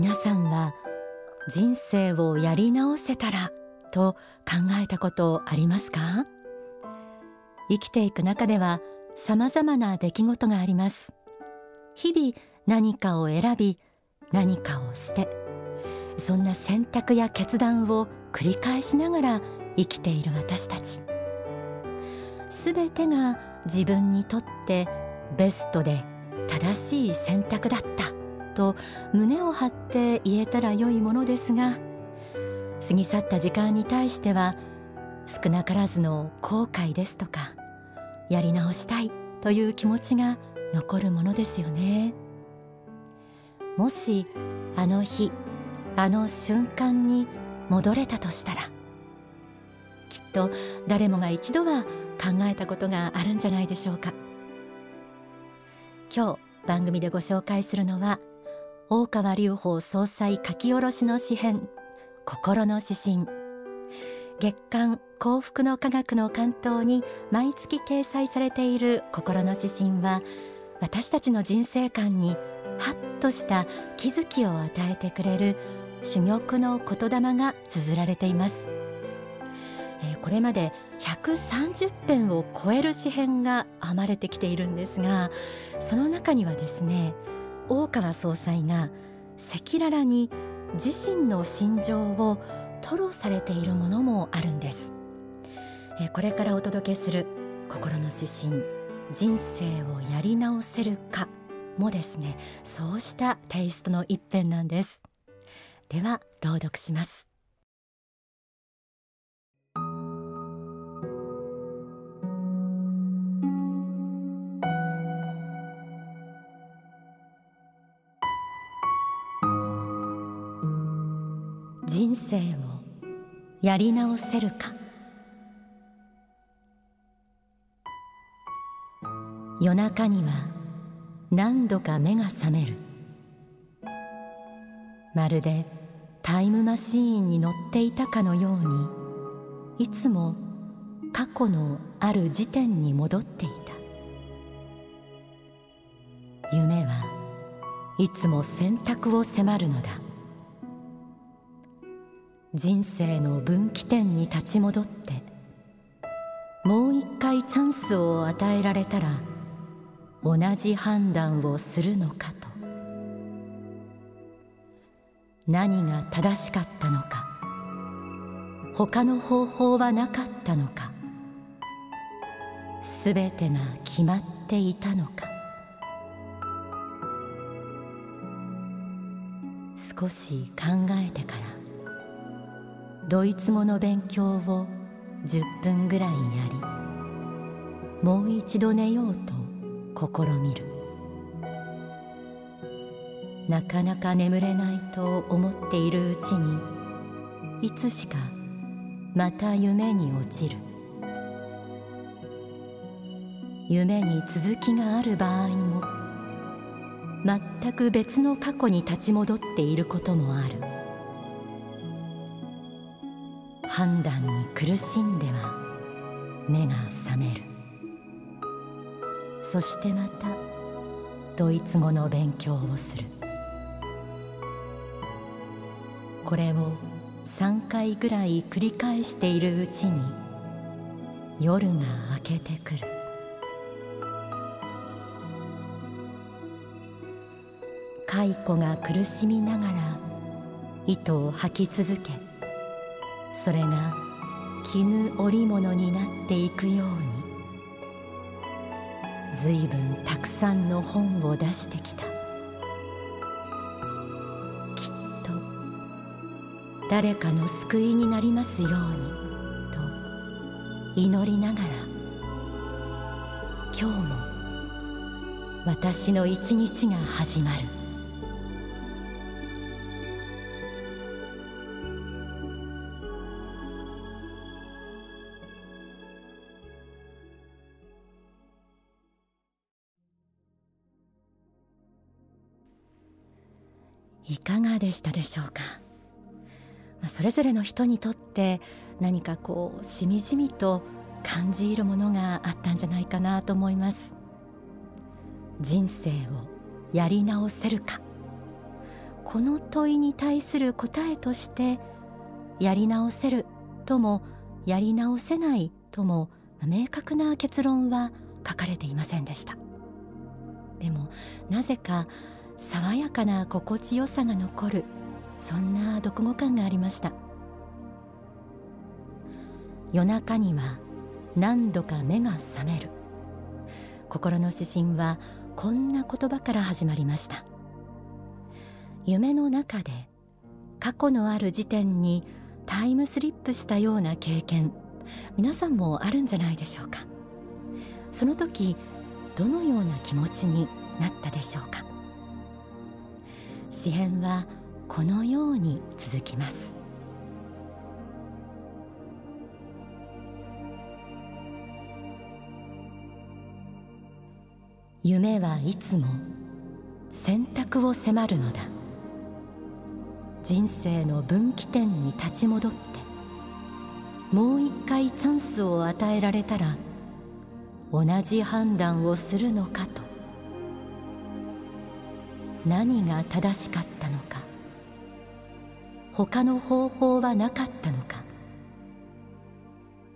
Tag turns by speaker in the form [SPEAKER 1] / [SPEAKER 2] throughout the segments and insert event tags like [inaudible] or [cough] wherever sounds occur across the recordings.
[SPEAKER 1] 皆さんは人生をやり直せたらと考えたことありますか？生きていく中では様々な出来事があります。日々何かを選び何かを捨てそんな選択や決断を繰り返しながら生きている私たち。すべてが自分にとってベストで正しい選択だった。と胸を張って言えたら良いものですが過ぎ去った時間に対しては少なからずの後悔ですとかやり直したいという気持ちが残るものですよね。もしあの日あの瞬間に戻れたとしたらきっと誰もが一度は考えたことがあるんじゃないでしょうか。今日番組でご紹介するのは大川隆法総裁書き下ろしの詩編心の指針。月刊幸福の科学の関東に毎月掲載されている心の指針は私たちの人生観にハッとした気づきを与えてくれる珠玉の言霊が綴られています、えー、これまで130編を超える詩編が編まれてきているんですがその中にはですね大川総裁が赤裸々に自身の心情を吐露されているものもあるんです、これからお届けする心の指針人生をやり直せるかもですね。そうしたテイストの一編なんです。では朗読します。やり直せるか。夜中には何度か目が覚める。まるでタイムマシーンに乗っていたかのようにいつも過去のある時点に戻っていた。夢はいつも選択を迫るのだ。人生の分岐点に立ち戻ってもう一回チャンスを与えられたら同じ判断をするのかと。何が正しかったのか他の方法はなかったのかすべてが決まっていたのか。少し考えてからドイツ語の勉強を10分ぐらいやりもう一度寝ようと試みる。なかなか眠れないと思っているうちにいつしかまた夢に落ちる。夢に続きがある場合も全く別の過去に立ち戻っていることもある。判断に苦しんでは目が覚める。そしてまたドイツ語の勉強をする。これを3回ぐらい繰り返しているうちに夜が明けてくる。蚕が苦しみながら糸を吐き続けそれが絹織物になっていくようにずいぶんたくさんの本を出してきた。きっと誰かの救いになりますようにと祈りながら今日も私の一日が始まる。いかがでしたでしょうか、まあ、それぞれの人にとって何かこうしみじみと感じるものがあったんじゃないかなと思います。人生をやり直せるか。この問いに対する答えとしてやり直せるともやり直せないとも明確な結論は書かれていませんでした。でもなぜか爽やかな心地よさが残る。そんな読後感がありました。夜中には何度か目が覚める。心の指針はこんな言葉から始まりました。夢の中で過去のある時点にタイムスリップしたような経験皆さんもあるんじゃないでしょうか。その時どのような気持ちになったでしょうか。詩編はこのように続きます。夢はいつも選択を迫るのだ。人生の分岐点に立ち戻ってもう一回チャンスを与えられたら同じ判断をするのかと。何が正しかったのか。他の方法はなかったのか。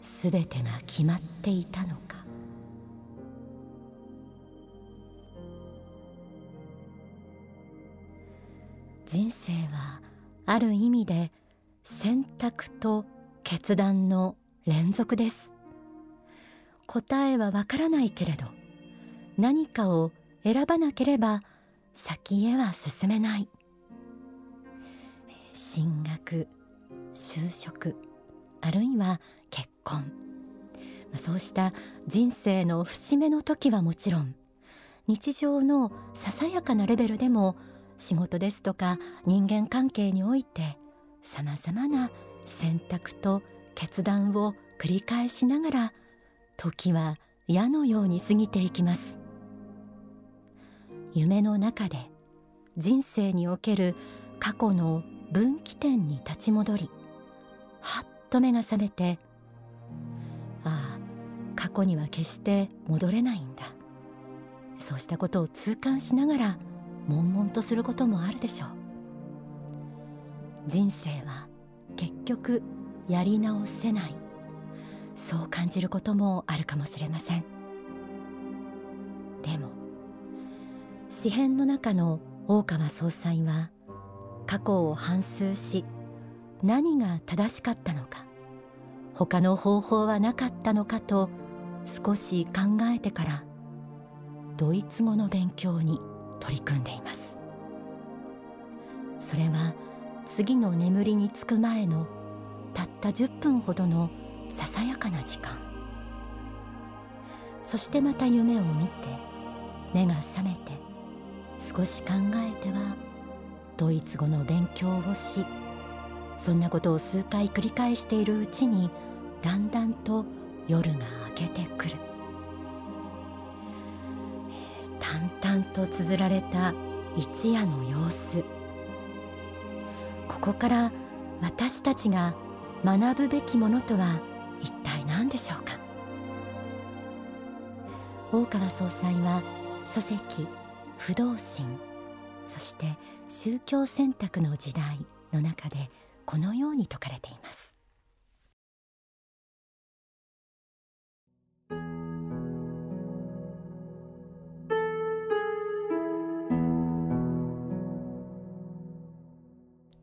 [SPEAKER 1] すべてが決まっていたのか。人生はある意味で選択と決断の連続です。答えはわからないけれど何かを選ばなければ先へは進めない。進学就職あるいは結婚。そうした人生の節目の時はもちろん日常のささやかなレベルでも仕事ですとか人間関係においてさまざまな選択と決断を繰り返しながら時は矢のように過ぎていきます。夢の中で人生における過去の分岐点に立ち戻りはっと目が覚めてああ過去には決して戻れないんだ。そうしたことを痛感しながら悶々とすることもあるでしょう。人生は結局やり直せない。そう感じることもあるかもしれません。詩編の中の大川総裁は過去を反芻し何が正しかったのか他の方法はなかったのかと少し考えてからドイツ語の勉強に取り組んでいます。それは次の眠りにつく前のたった10分ほどのささやかな時間。そしてまた夢を見て目が覚めて少し考えてはドイツ語の勉強をしそんなことを数回繰り返しているうちにだんだんと夜が明けてくる。淡々と綴られた一夜の様子。ここから私たちが学ぶべきものとは一体何でしょうか？大川総裁は書籍不動心。そして宗教選択の時代の中でこのように説かれています。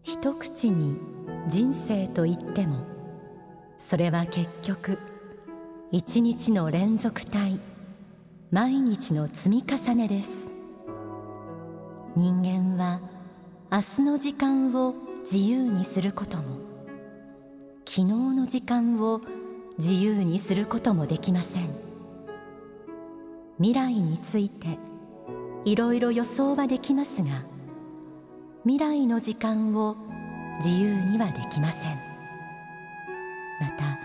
[SPEAKER 1] 一口に人生と言ってもそれは結局一日の連続体毎日の積み重ねです。人間は明日の時間を自由にすることも昨日の時間を自由にすることもできません。未来についていろいろ予想はできますが未来の時間を自由にはできません。また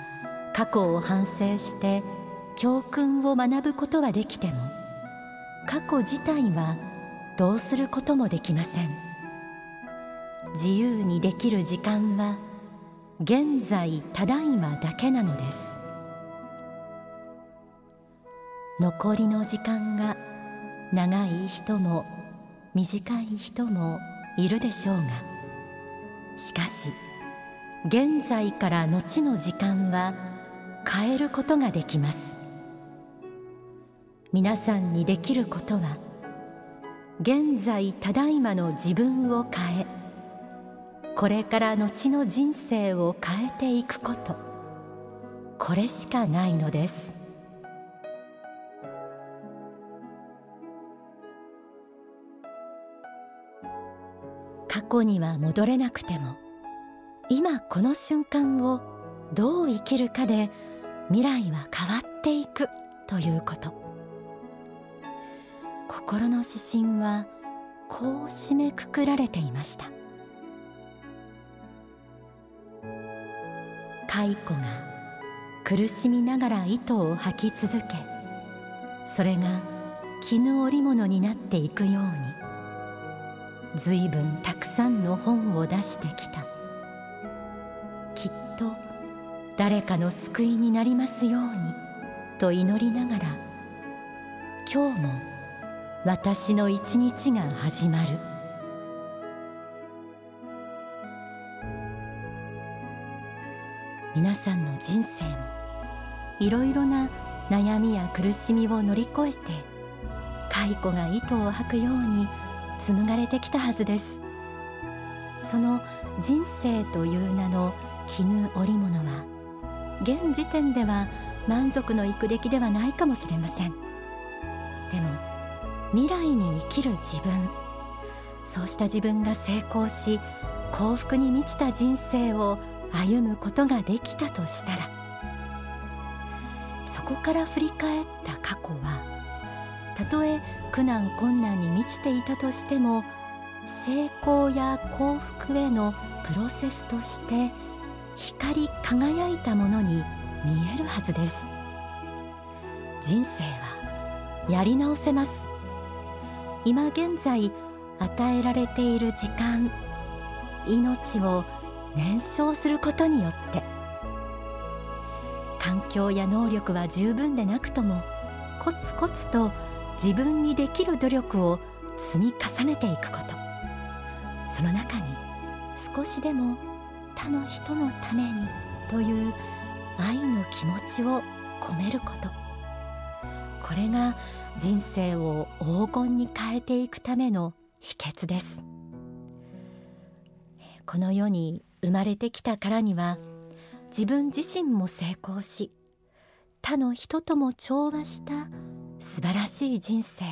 [SPEAKER 1] 過去を反省して教訓を学ぶことはできても過去自体はどうすることもできません。自由にできる時間は現在ただいまだけなのです。残りの時間が長い人も短い人もいるでしょうがしかし現在から後の時間は変えることができます。皆さんにできることは現在ただいまの自分を変えこれから後の人生を変えていくことこれしかないのです。過去には戻れなくても今この瞬間をどう生きるかで未来は変わっていくということ。心の指針はこう締めくくられていました。蚕が苦しみながら糸を吐き続けそれが絹織物になっていくようにずいぶんたくさんの本を出してきた。きっと誰かの救いになりますようにと祈りながら今日も私の一日が始まる。皆さんの人生もいろいろな悩みや苦しみを乗り越えて蚕が糸を吐くように紡がれてきたはずです。その人生という名の絹織物は現時点では満足のいく出来ではないかもしれません。でも未来に生きる自分。そうした自分が成功し幸福に満ちた人生を歩むことができたとしたら。そこから振り返った過去はたとえ苦難困難に満ちていたとしても成功や幸福へのプロセスとして光り輝いたものに見えるはずです。人生はやり直せます。今現在与えられている時間命を燃焼することによって。環境や能力は十分でなくともコツコツと自分にできる努力を積み重ねていくこと。その中に少しでも他の人のためにという愛の気持ちを込めること。これが人生を黄金に変えていくための秘訣です。この世に生まれてきたからには自分自身も成功し他の人とも調和した素晴らしい人生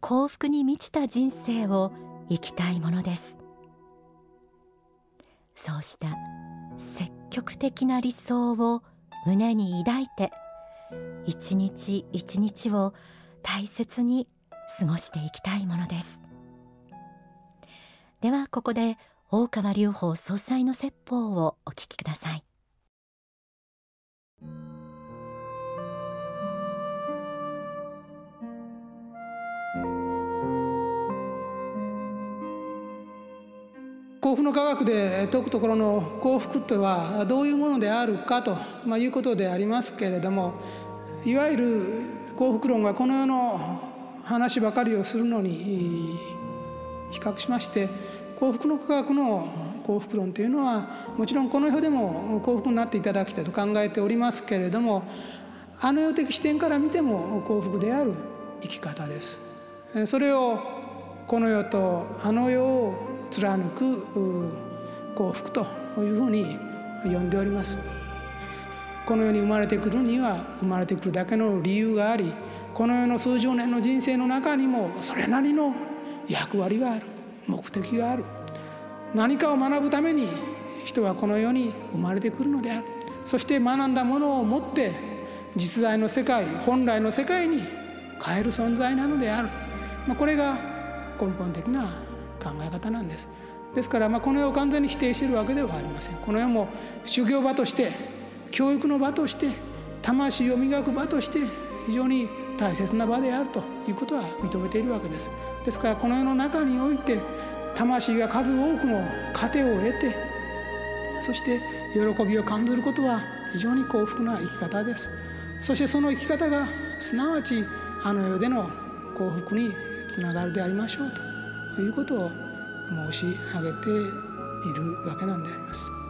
[SPEAKER 1] 幸福に満ちた人生を生きたいものです。そうした積極的な理想を胸に抱いて一日一日を大切に過ごしていきたいものです。ではここで大川隆法総裁の説法をお聞きください。
[SPEAKER 2] 幸福の科学で説くところの幸福とはどういうものであるかと、まあ、いうことでありますけれどもいわゆる幸福論がこの世の話ばかりをするのに比較しまして幸福の科学の幸福論というのはもちろんこの世でも幸福になっていただきたいと考えておりますけれどもあの世的視点から見ても幸福である生き方です。それをこの世とあの世を貫く幸福というふうに呼んでおりますこの世に生まれてくるには生まれてくるだけの理由がありこの世の数十年の人生の中にもそれなりの役割がある目的がある。何かを学ぶために人はこの世に生まれてくるのである。そして学んだものを持って実在の世界本来の世界に変える存在なのである、まあ、これが根本的な考え方なんです。ですからまこの世を完全に否定しているわけではありません。この世も修行場として教育の場として魂を磨く場として非常に大切な場であるということは認めているわけですですからこの世の中において魂が数多くの糧を得てそして喜びを感じることは非常に幸福な生き方ですそしてその生き方がすなわちあの世での幸福につながるでありましょうということを申し上げているわけなんであります。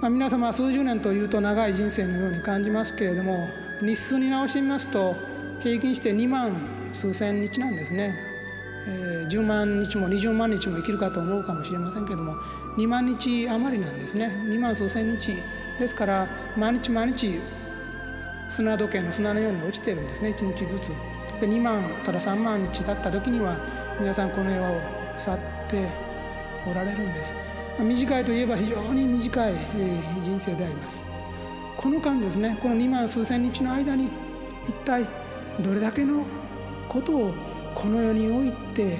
[SPEAKER 2] まあ、皆様数十年というと長い人生のように感じますけれども日数に直してみますと平均して2万数千日なんですね、えー、10万日も20万日も生きるかと思うかもしれませんけども2万日余りなんですね。2万数千日。ですから毎日毎日砂時計の砂のように落ちてるんですね。1日ずつ。で2万から3万日経った時には皆さんこの世を去っておられるんです。短いといえば非常に短い人生であります。この間ですねこの2万数千日の間に一体どれだけのことをこの世において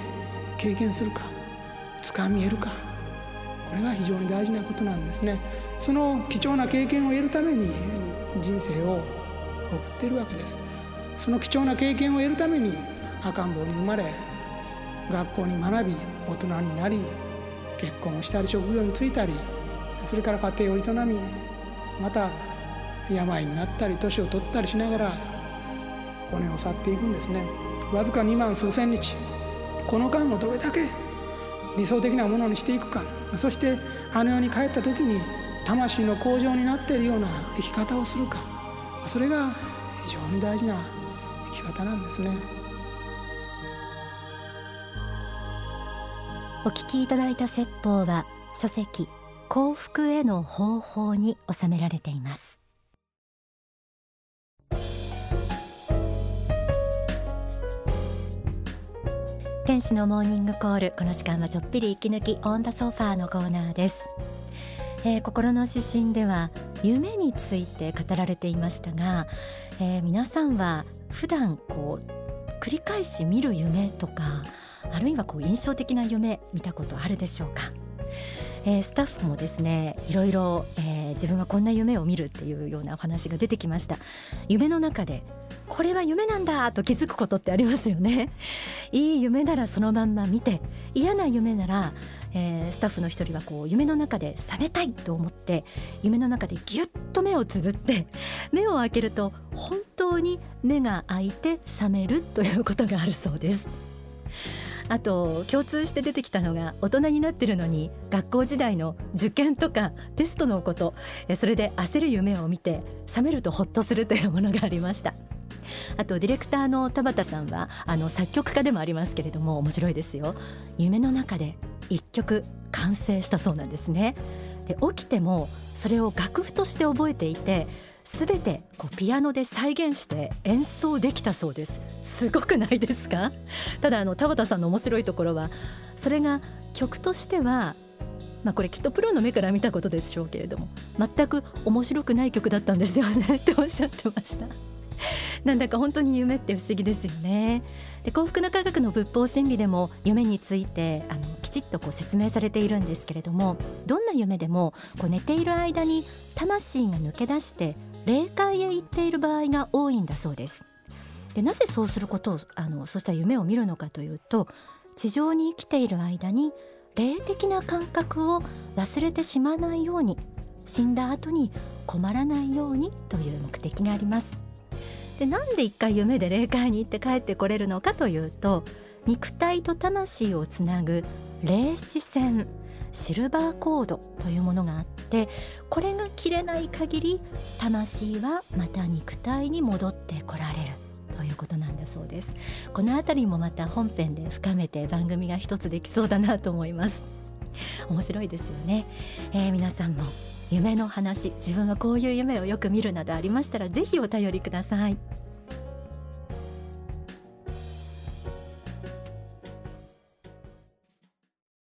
[SPEAKER 2] 経験するか掴み得るかこれが非常に大事なことなんですね。その貴重な経験を得るために人生を送っているわけです。その貴重な経験を得るために赤ん坊に生まれ学校に学び大人になり結婚をしたり職業に就いたりそれから家庭を営みまた病になったり年を取ったりしながら骨を去っていくんですね。わずか2万数千日この間をどれだけ理想的なものにしていくかそしてあの世に帰った時に魂の向上になっているような生き方をするかそれが非常に大事な生き方なんですね。
[SPEAKER 1] お聞きいただいた説法は書籍幸福への方法に収められています。天使のモーニングコールこの時間はちょっぴり息抜きオンダソファーのコーナーです、えー、心の指針では夢について語られていましたが、えー、皆さんは普段こう繰り返し見る夢とかあるいはこう印象的な夢見たことあるでしょうか？えー、スタッフもですねいろいろ、えー、自分はこんな夢を見るっていうようなお話が出てきました。夢の中でこれは夢なんだと気づくことってありますよね。[laughs] いい夢ならそのまんま見て嫌な夢なら、えー、スタッフの一人はこう夢の中で覚めたいと思って夢の中でぎゅっと目をつぶって [laughs] 目を開けると本当に目が開いて覚めるということがあるそうです。あと共通して出てきたのが大人になってるのに学校時代の受験とかテストのことそれで焦る夢を見て覚めるとほっとするというものがありました。[laughs] あとディレクターの田畑さんはあの作曲家でもありますけれども面白いですよ。夢の中で一曲完成したそうなんですね。で起きてもそれを楽譜として覚えていてすべてこうピアノで再現して演奏できたそうです。すごくないですか？[laughs] ただあの田畑さんの面白いところはそれが曲としてはまあ、これきっとプロの目から見たことでしょうけれども全く面白くない曲だったんですよね。[laughs] っておっしゃってました。[laughs] なんだか本当に夢って不思議ですよね。で幸福な科学の仏法真理でも夢についてあのきちっとこう説明されているんですけれどもどんな夢でもこう寝ている間に魂が抜け出して霊界へ行っている場合が多いんだそうです。でなぜそうすることをあのそうした夢を見るのかというと地上に生きている間に霊的な感覚を忘れてしまわないように死んだ後に困らないようにという目的があります。でなんで一回夢で霊界に行って帰ってこれるのかというと肉体と魂をつなぐ霊視線。シルバーコードというものがあってこれが切れない限り魂はまた肉体に戻ってこられるということなんだそうです。このあたりもまた本編で深めて番組が一つできそうだなと思います。面白いですよね、えー、皆さんも夢の話自分はこういう夢をよく見るなどありましたらぜひお便りください。